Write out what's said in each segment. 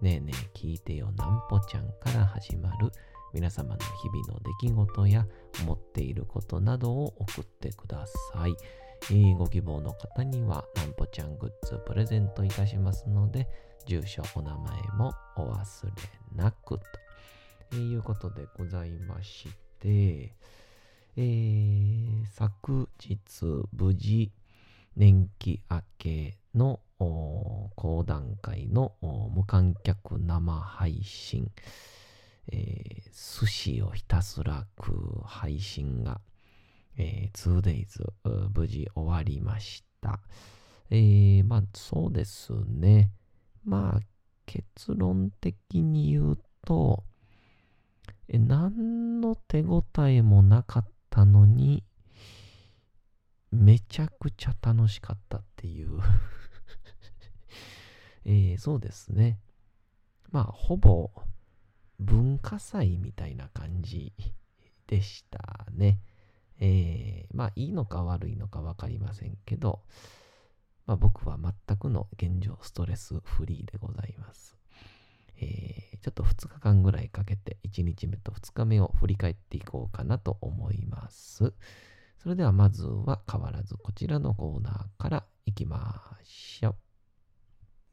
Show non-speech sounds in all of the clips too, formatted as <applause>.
ねえねえ聞いてよなんぽちゃんから始まる皆様の日々の出来事や思っていることなどを送ってください。ご希望の方にはなんぽちゃんグッズプレゼントいたしますので、住所、お名前もお忘れなくと、いうことでございまして、えー昨日無事年季明けの講談会の無観客生配信、えー寿司をひたすら食う配信が、えー 2days 無事終わりました。えーまあそうですね。まあ結論的に言うと、え何の手応えもなかったのに、めちゃくちゃ楽しかったっていう、えーそうですね。まあ、ほぼ文化祭みたいな感じでしたね。えーまあ、いいのか悪いのか分かりませんけど、まあ、僕は全くの現状ストレスフリーでございます。えーちょっと2日間ぐらいかけて1日目と2日目を振り返っていこうかなと思います。それではまずは変わらずこちらのコーナーからいきましょう。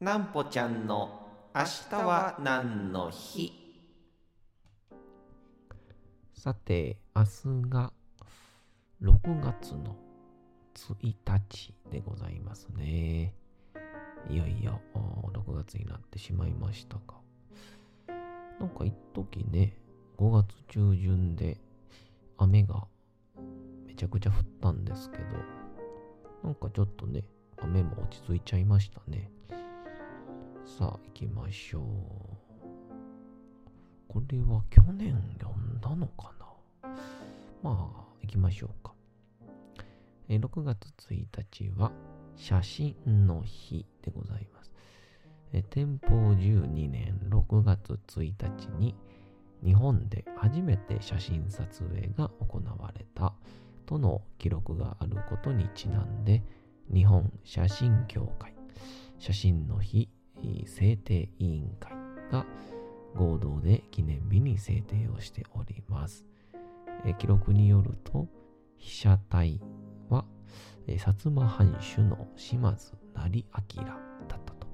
なんぽちゃんの明日は何の日？さて、明日が6月の1日でございますね。いよいよ6月になってしまいましたが。なんか一時ね、5月中旬で雨がめちゃくちゃ降ったんですけど、なんかちょっとね、雨も落ち着いちゃいましたね。さあ、行きましょう。これは去年読んだのかな？まあ、行きましょうか。え6月1日は写真の日でございます。え天保12年6月1日に日本で初めて写真撮影が行われたとの記録があることにちなんで日本写真協会写真の日制定委員会が合同で記念日に制定をしております。記録によると被写体は、薩摩藩主の島津成明だったと。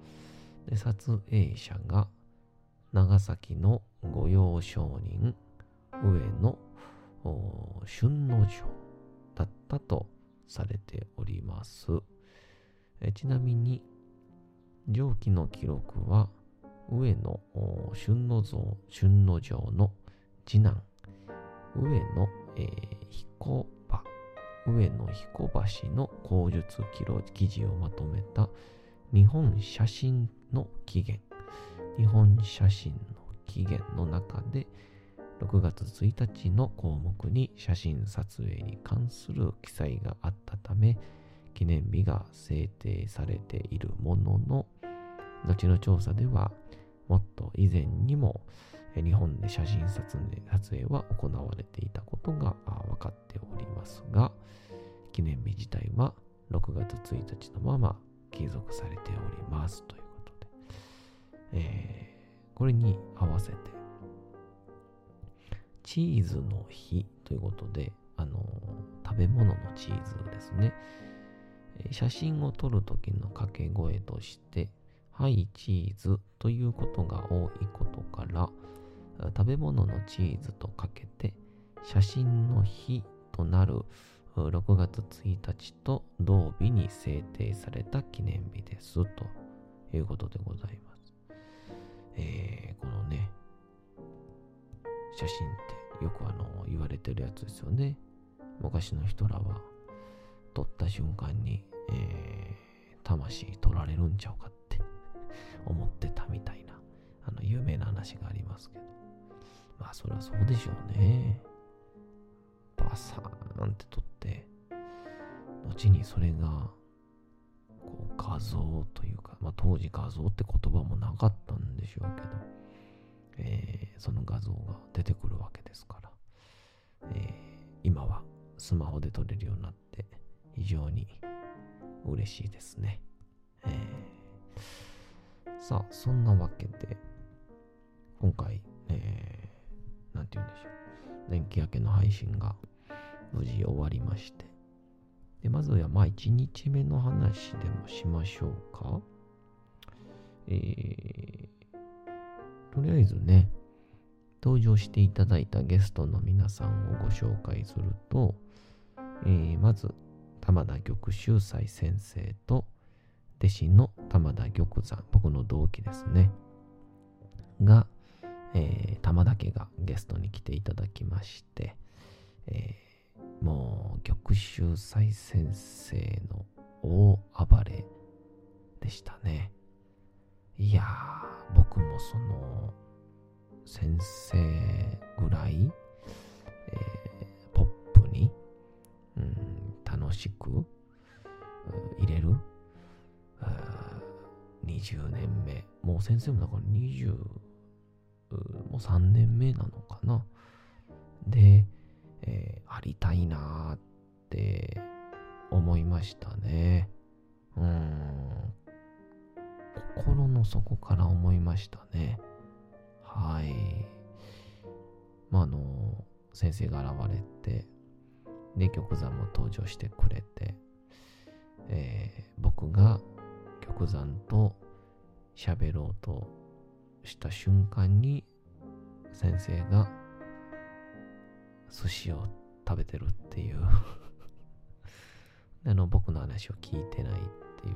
で撮影者が長崎の御用商人上野春之丞だったとされております。ちなみに上記の記録は上野春之丞春之丞の次男。上野、えー彦場。上野彦橋の口述記録記事をまとめた日本写真の起源。日本写真の起源の中で6月1日の項目に写真撮影に関する記載があったため記念日が制定されているものの後の調査ではもっと以前にも日本で写真撮影は行われていたことが分かっておりますが記念日自体は6月1日のまま継続されておりますということで、えーこれに合わせてチーズの日ということで、あの食べ物のチーズですね。写真を撮る時の掛け声として、はい、チーズということが多いことから、食べ物のチーズとかけて写真の日となる6月1日と同日に制定された記念日ですということでございます。えー、このね、写真ってよくあの言われてるやつですよね。昔の人らは撮った瞬間に、えー、魂取られるんちゃうかって <laughs> 思ってたみたいな、あの有名な話がありますけど。まあそりゃそうでしょうね。バサーンって撮って、後にそれが、こう画像というか、まあ当時画像って言葉もなかったんでしょうけど、えー、その画像が出てくるわけですから、えー、今はスマホで撮れるようになって非常に嬉しいですね。えー、さあ、そんなわけで、今回、えー、なんて言うんでしょう。年季明けの配信が無事終わりまして。で、まずは、まあ、1日目の話でもしましょうか。えー、とりあえずね、登場していただいたゲストの皆さんをご紹介すると、えー、まず、玉田玉秀斎先生と、弟子の玉田玉山、僕の同期ですね、が、えー、玉田家がゲストに来ていただきまして、えー、もう玉秀斎先生の大暴れでしたね。いやー、僕もその、先生ぐらい、えー、しく入れる？20年目。もう先生もだから20、もう3年目なのかな。で、えー、ありたいなって思いましたね。うん。心の底から思いましたね。はい。まあ、あの、先生が現れて、で、玉山も登場してくれて、えー、僕が玉山と喋ろうとした瞬間に、先生が寿司を食べてるっていう。<laughs> あの、僕の話を聞いてないってい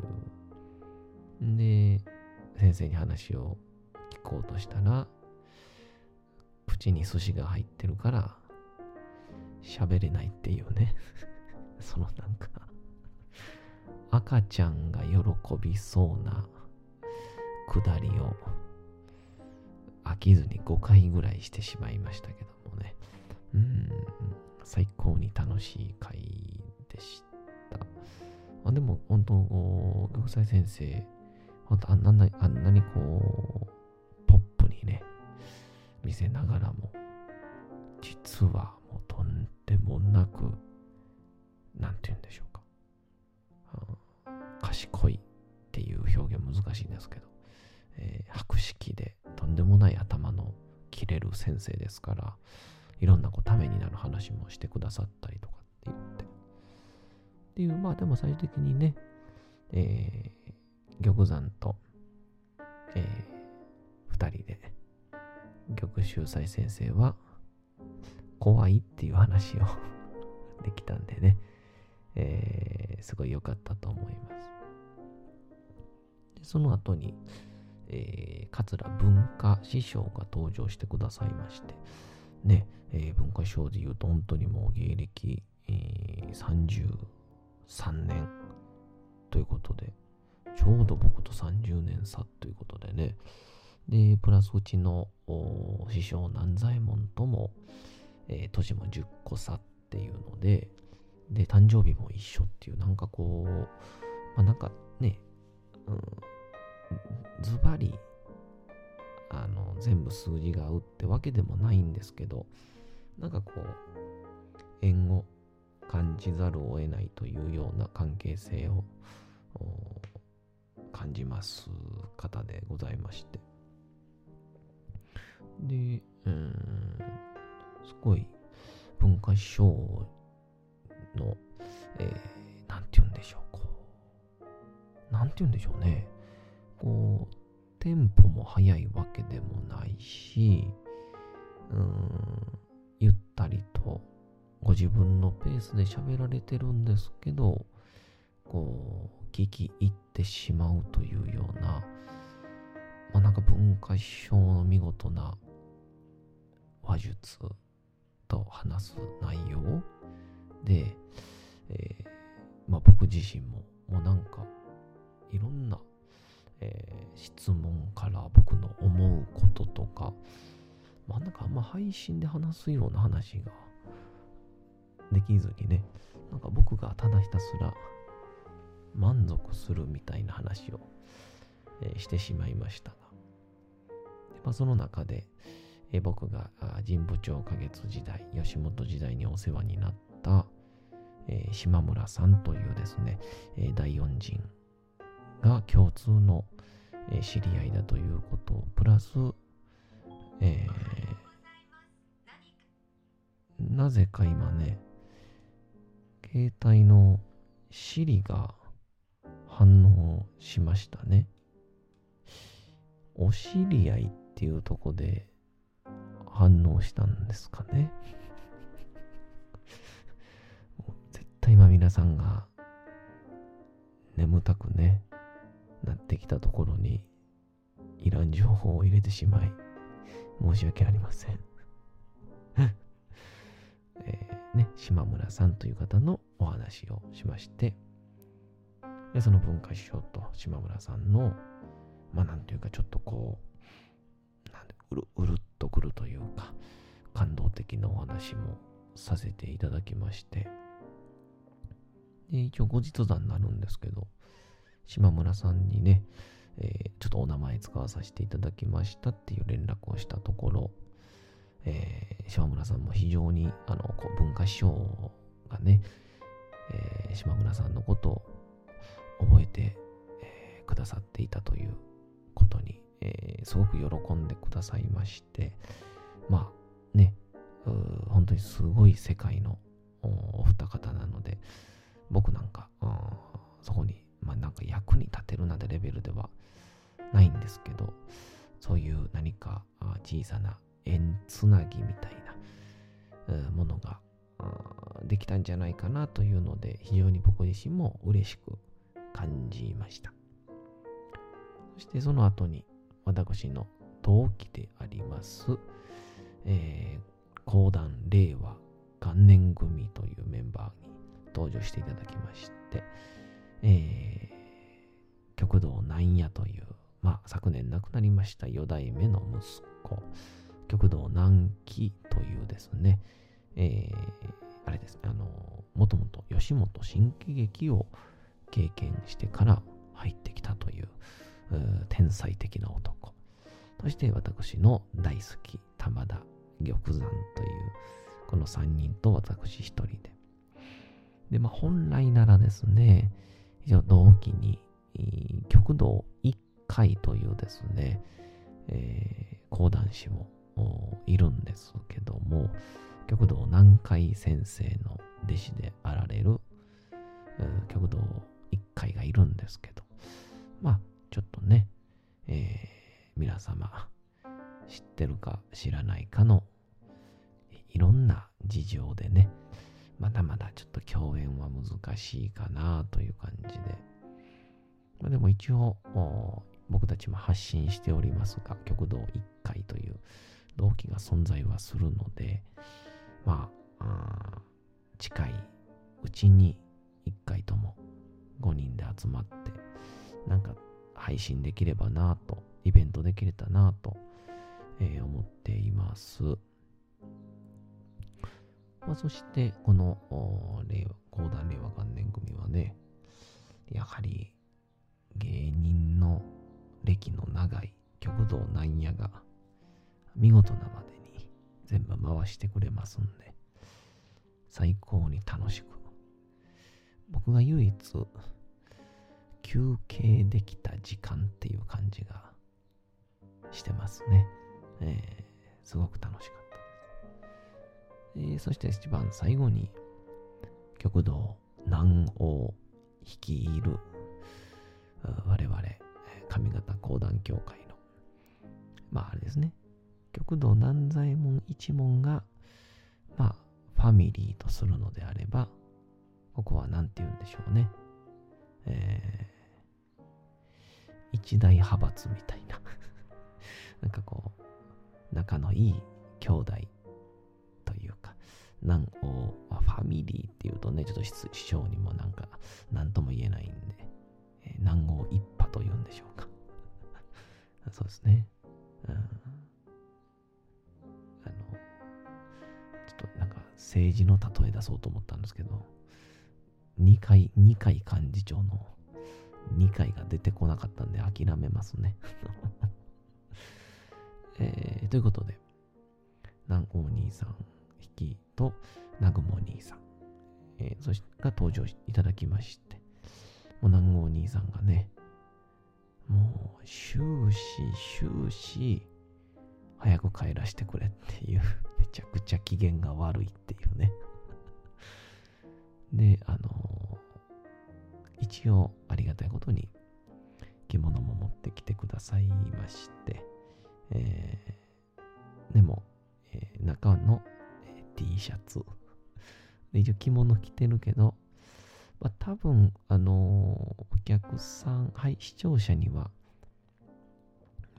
う。で、先生に話を聞こうとしたら、口に寿司が入ってるから、喋れないっていうね。<laughs> そのなんか赤ちゃんが喜びそうなくだりを飽きずに5回ぐらいしてしまいましたけどもね。うん、最高に楽しい回でした。あでも、本当、玉砕先生、ほんとあんなに、あんなにこう、ポップにね、見せながらも、実はもうとんでもなく、なんて言うんでしょうか。賢いっていう表現難しいんですけど、えー、博識でとんでもない頭の切れる先生ですから、いろんなこうためになる話もしてくださったりとかって言って。っていう、まあでも最終的にね、えー、玉山と、えー、二人で、玉秀斎先生は、怖いっていう話を <laughs> できたんでね、えー、すごい良かったと思います。でその後に、えー、桂文化師匠が登場してくださいまして、ね、えー、文化師匠で言うと本当にもう芸歴、えー、33年ということで、ちょうど僕と30年差ということでね。で、プラスうちの師匠南左衛門とも、えー、年も10個差っていうので、で、誕生日も一緒っていう、なんかこう、まあなんかね、うん、ズバリ、あの、全部数字が合うってわけでもないんですけど、なんかこう、縁を感じざるを得ないというような関係性を感じます方でございまして。で、うん、すごい文化賞の、えー、なんて言うんでしょう、こう、なんて言うんでしょうね。こう、テンポも速いわけでもないし、うん、ゆったりとご自分のペースで喋られてるんですけど、こう、聞き入ってしまうというような、まあなんか文化賞の見事な話術と話す内容で、えー、まあ僕自身ももうなんかいろんな、えー、質問から僕の思うこととか、まあなんかあんま配信で話すような話ができずにね、なんか僕がただひたすら満足するみたいな話を、えー、してしまいましたが、まあ、その中で、えー、僕が神保町花月時代、吉本時代にお世話になった、えー、島村さんというですね、えー、第四人が共通の、え、知り合いだということプラス、え、なぜか今ね、携帯の Siri が反応しましたね。お知り合いっていうとこで反応したんですかね。絶対今皆さんが眠たくね、なってきたところにいらん情報を入れてしまい申し訳ありません。<laughs> えー、ね、島村さんという方のお話をしまして、で、その文化師匠と島村さんの、まあなんていうかちょっとこう、うるうるっとくるというか、感動的なお話もさせていただきまして、で、一応後日談になるんですけど、島村さんにね、えー、ちょっとお名前使わさせていただきましたっていう連絡をしたところ、えー、島村さんも非常にあのこう文化師匠がね、えー、島村さんのことを覚えて、えー、くださっていたということに、えー、すごく喜んでくださいまして、まあね、本当にすごい世界のお二方なので、僕なんか、そこに、まあなんか役に立てるなんてレベルではないんですけど、そういう何か小さな縁つなぎみたいなものができたんじゃないかなというので、非常に僕自身も嬉しく感じました。そしてその後に私の同期であります、えー、講談令和元年組というメンバーに登場していただきまして、えー、極道南野という、まあ、昨年亡くなりました四代目の息子、極道南紀というですね、えー、あれですね、あの、もともと吉本新喜劇を経験してから入ってきたという天才的な男。そして私の大好き玉田玉山というこの3人と私一人で。で、まあ本来ならですね、一応同期に極道1回というですね、えー、講談師もいるんですけども、極道南海先生の弟子であられる極道一回がいるんですけど、まあ、ちょっとね、えー、皆様、知ってるか知らないかの、いろんな事情でね、まだまだちょっと共演は難しいかなという感じで、まあ、でも一応、僕たちも発信しておりますが、極道一回という動機が存在はするので、まあ、あ近いうちに一回とも5人で集まって、なんか配信できればなと、イベントできれたなと、えー、思っています。まあ、そして、この令和、講談令和元年組はね、やはり芸人の歴の長い極道なんやが見事なまでに全部回してくれますんで、最高に楽しく。僕が唯一休憩できた時間っていう感じがしてますね。えー、すごく楽しかったです。えー、そして一番最後に、極道南欧率いる我々、上方講談協会の、まああれですね、極道南左衛門一門が、まあ、ファミリーとするのであれば、ここは何て言うんでしょうね。えー、一大派閥みたいな <laughs> なんかこう、仲のいい兄弟というか、南欧、まあ、ファミリーっていうとね、ちょっと師匠にもなんか、何とも言えないんで、えー、南欧一派というんでしょうか。<laughs> そうですね。うん、あの、ちょっとなんか政治の例え出そうと思ったんですけど、2回、2回幹事長の2回が出てこなかったんで諦めますね。<laughs> えー、ということで、南欧兄さん引きと、南雲兄さん、えー、そしてが登場いただきまして、もう南欧兄さんがね、もう終始終始早く帰らせてくれっていうめちゃくちゃ機嫌が悪いっていうねで、あの一応ありがたいことに着物も持ってきてくださいまして、えー、でも、えー、中の、えー、T シャツ。で一応着物着てるけど、まあ、多分、あのお客さん、はい、視聴者には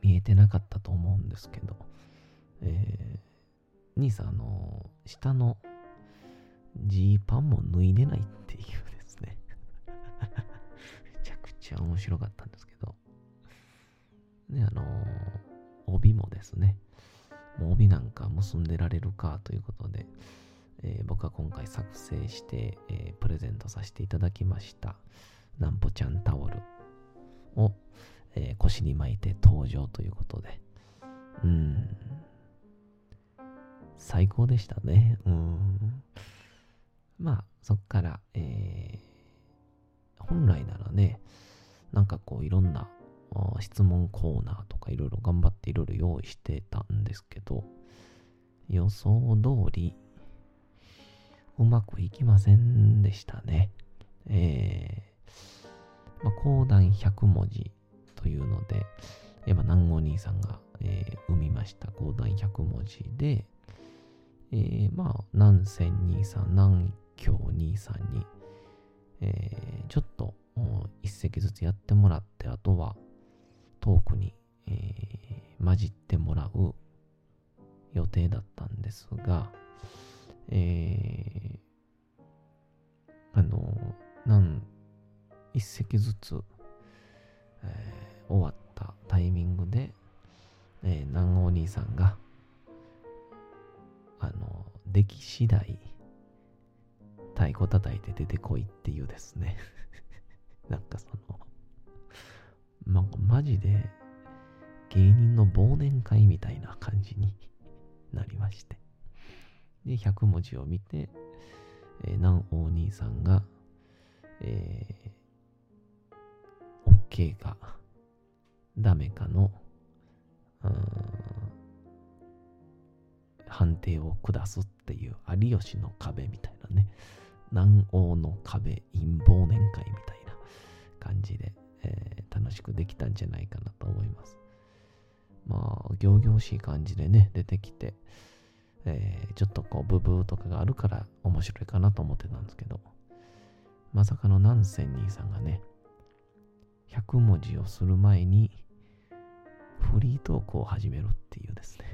見えてなかったと思うんですけど、えー、兄さん、あの下のジーパンも脱いでないっていうですね <laughs> めちゃくちゃ面白かったんですけど。で、あのー、帯もですね、もう帯なんか結んでられるかということで、えー、僕は今回作成して、えー、プレゼントさせていただきました、なんぽちゃんタオルを、えー、腰に巻いて登場ということで、うん、最高でしたね。うん。まあ、そっから、えー、本来ならね、なんかこういろんな質問コーナーとかいろいろ頑張っていろいろ用意してたんですけど、予想通りうまくいきませんでしたね。えー、まあ、講談100文字というので、やっぱ南郷兄さんが、えー、生みました講談100文字で、えー、まあ、南仙兄さん、南京兄さんに、えー、ちょっと一席ずつやってもらって、あとはトークに、えー、混じってもらう予定だったんですが、えー、あの、なん、一席ずつ、えー、終わったタイミングで、えー、南お兄さんが、あの、出来次第、太鼓叩いて出てこいっていうですね <laughs> なんかその、なんかマジで芸人の忘年会みたいな感じに <laughs> なりまして。で、100文字を見て、えー、南王兄さんが、えー、OK か、ダメかの、判定を下すっていう有吉の壁みたいなね、南欧の壁、陰謀年会みたいな感じで、えー、楽しくできたんじゃないかなと思います。まあ、行々しい感じでね、出てきて、えー、ちょっとこうブブーとかがあるから面白いかなと思ってたんですけど、まさかの南仙兄さんがね、100文字をする前にフリートークを始めるっていうですね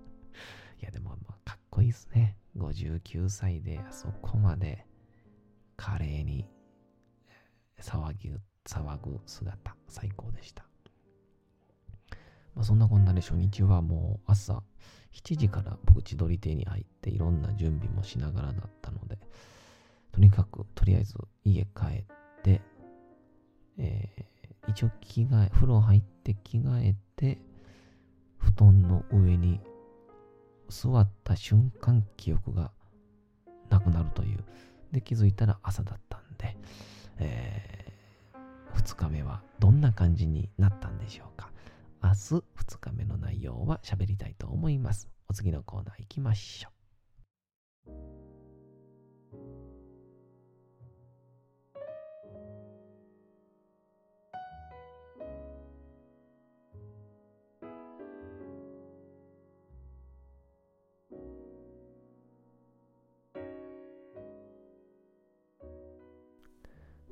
<laughs> いやでも、まあ、かっこいいですね。59歳であそこまで華麗に騒ぎ、騒ぐ姿、最高でした。まあ、そんなこんなで初日はもう朝7時から僕千鳥亭に入っていろんな準備もしながらだったので、とにかくとりあえず家帰って、えー、一応着替え、風呂入って着替えて、布団の上に座った瞬間記憶がなくなるという。で、気づいたら朝だったんで、えー、2日目はどんな感じになったんでしょうか。明日2日目の内容は喋りたいと思います。お次のコーナー行きましょう。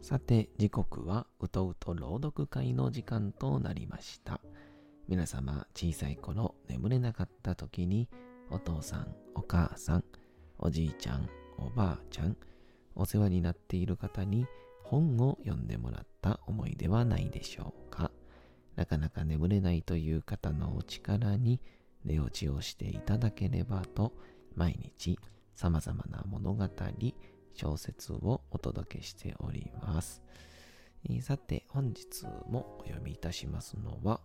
さて、時刻はうとうと朗読会の時間となりました。皆様、小さい頃眠れなかった時に、お父さん、お母さん、おじいちゃん、おばあちゃん、お世話になっている方に本を読んでもらった思いではないでしょうか。なかなか眠れないという方のお力に寝落ちをしていただければと、毎日様々な物語、小説をお届けしております。さて、本日もお読みいたしますのは、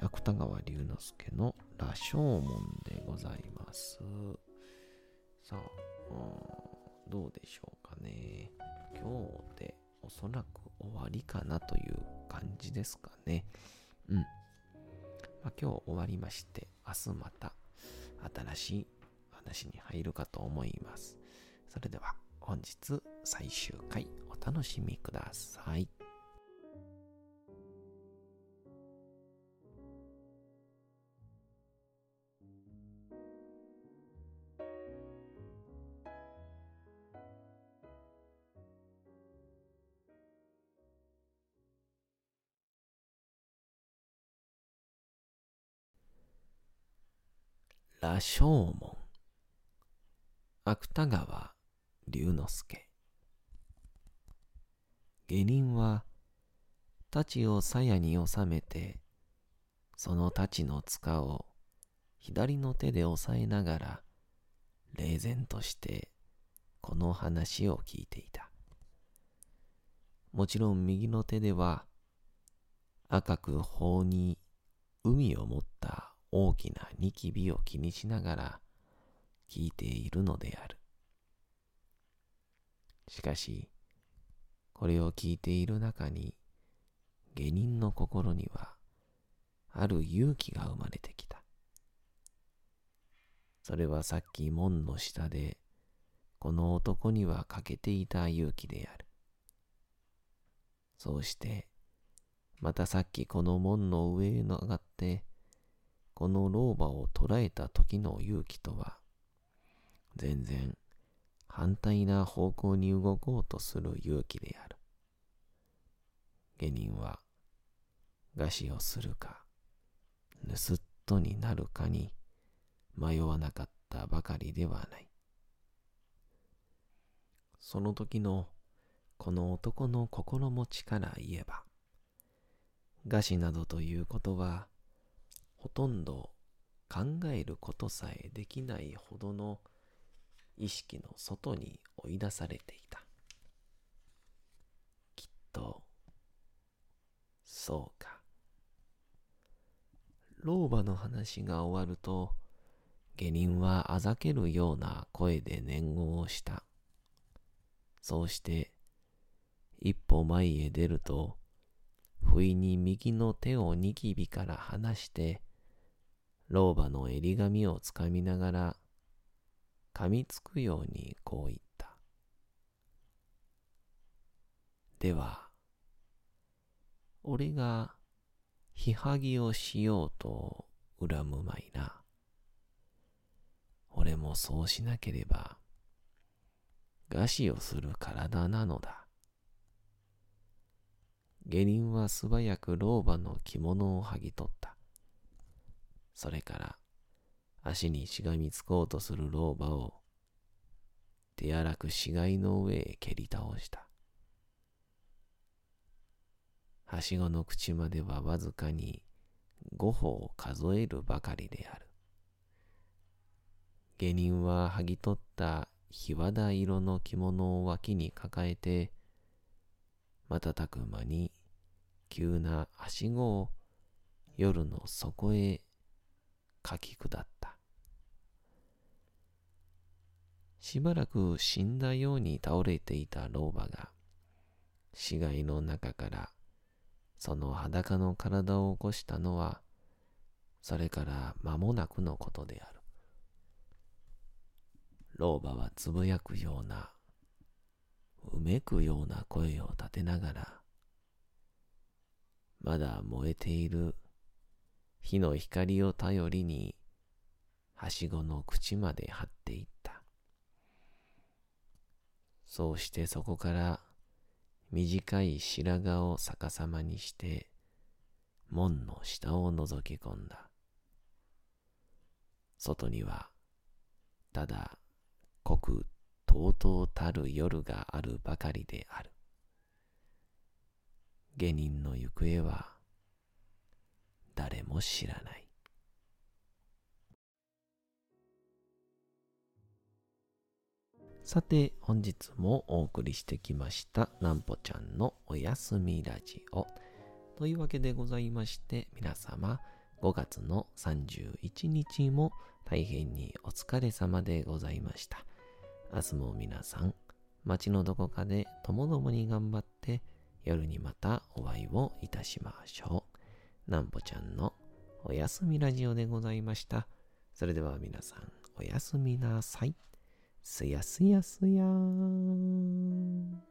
芥川龍之介の羅生門でございます。さあ、どうでしょうかね。今日でおそらく終わりかなという感じですかね。うん。まあ、今日終わりまして、明日また新しい話に入るかと思います。それでは本日最終回お楽しみください。羅生門芥川龍之介。下人は太刀を鞘に収めてその太刀の塚を左の手で押さえながら冷然としてこの話を聞いていた。もちろん右の手では赤く頬に海を持った大きなニキビを気にしながら聞いているのである。しかし、これを聞いている中に、下人の心には、ある勇気が生まれてきた。それはさっき門の下で、この男には欠けていた勇気である。そうして、またさっきこの門の上へ上がって、この老婆を捕らえた時の勇気とは、全然反対な方向に動こうとする勇気である。下人は、餓死をするか、盗っ人になるかに迷わなかったばかりではない。その時のこの男の心持ちから言えば、餓死などということは、ほとんど考えることさえできないほどの意識の外に追い出されていた。きっと、そうか。老婆の話が終わると、下人はあざけるような声で念言をした。そうして、一歩前へ出ると、不意に右の手をニキビから離して、老婆の襟髪をつかみながら噛みつくようにこう言った。では、俺がひはぎをしようと恨むまいな。俺もそうしなければ、餓死をする体なのだ。下人は素早く老婆の着物を剥ぎ取った。それから、足にしがみつこうとする老婆を手荒く死骸の上へ蹴り倒した。はしごの口まではわずかに五歩を数えるばかりである。下人は剥ぎ取ったひわだ色の着物を脇に抱えて、瞬く間に急なはしごを夜の底へかき下った。しばらく死んだように倒れていた老婆が、死骸の中からその裸の体を起こしたのは、それから間もなくのことである。老婆はつぶやくような、うめくような声を立てながら、まだ燃えている火の光を頼りに、はしごの口まで張っていった。そうしてそこから短い白髪を逆さまにして門の下を覗き込んだ。外にはただ濃くとうとうたる夜があるばかりである。下人の行方は誰も知らない。さて本日もお送りしてきましたなんぽちゃんのおやすみラジオ。というわけでございまして皆様5月の31日も大変にお疲れ様でございました。明日も皆さん街のどこかでともどもに頑張って夜にまたお会いをいたしましょう。なんぽちゃんのおやすみラジオでございました。それでは皆さんおやすみなさい。すやすやすやーん。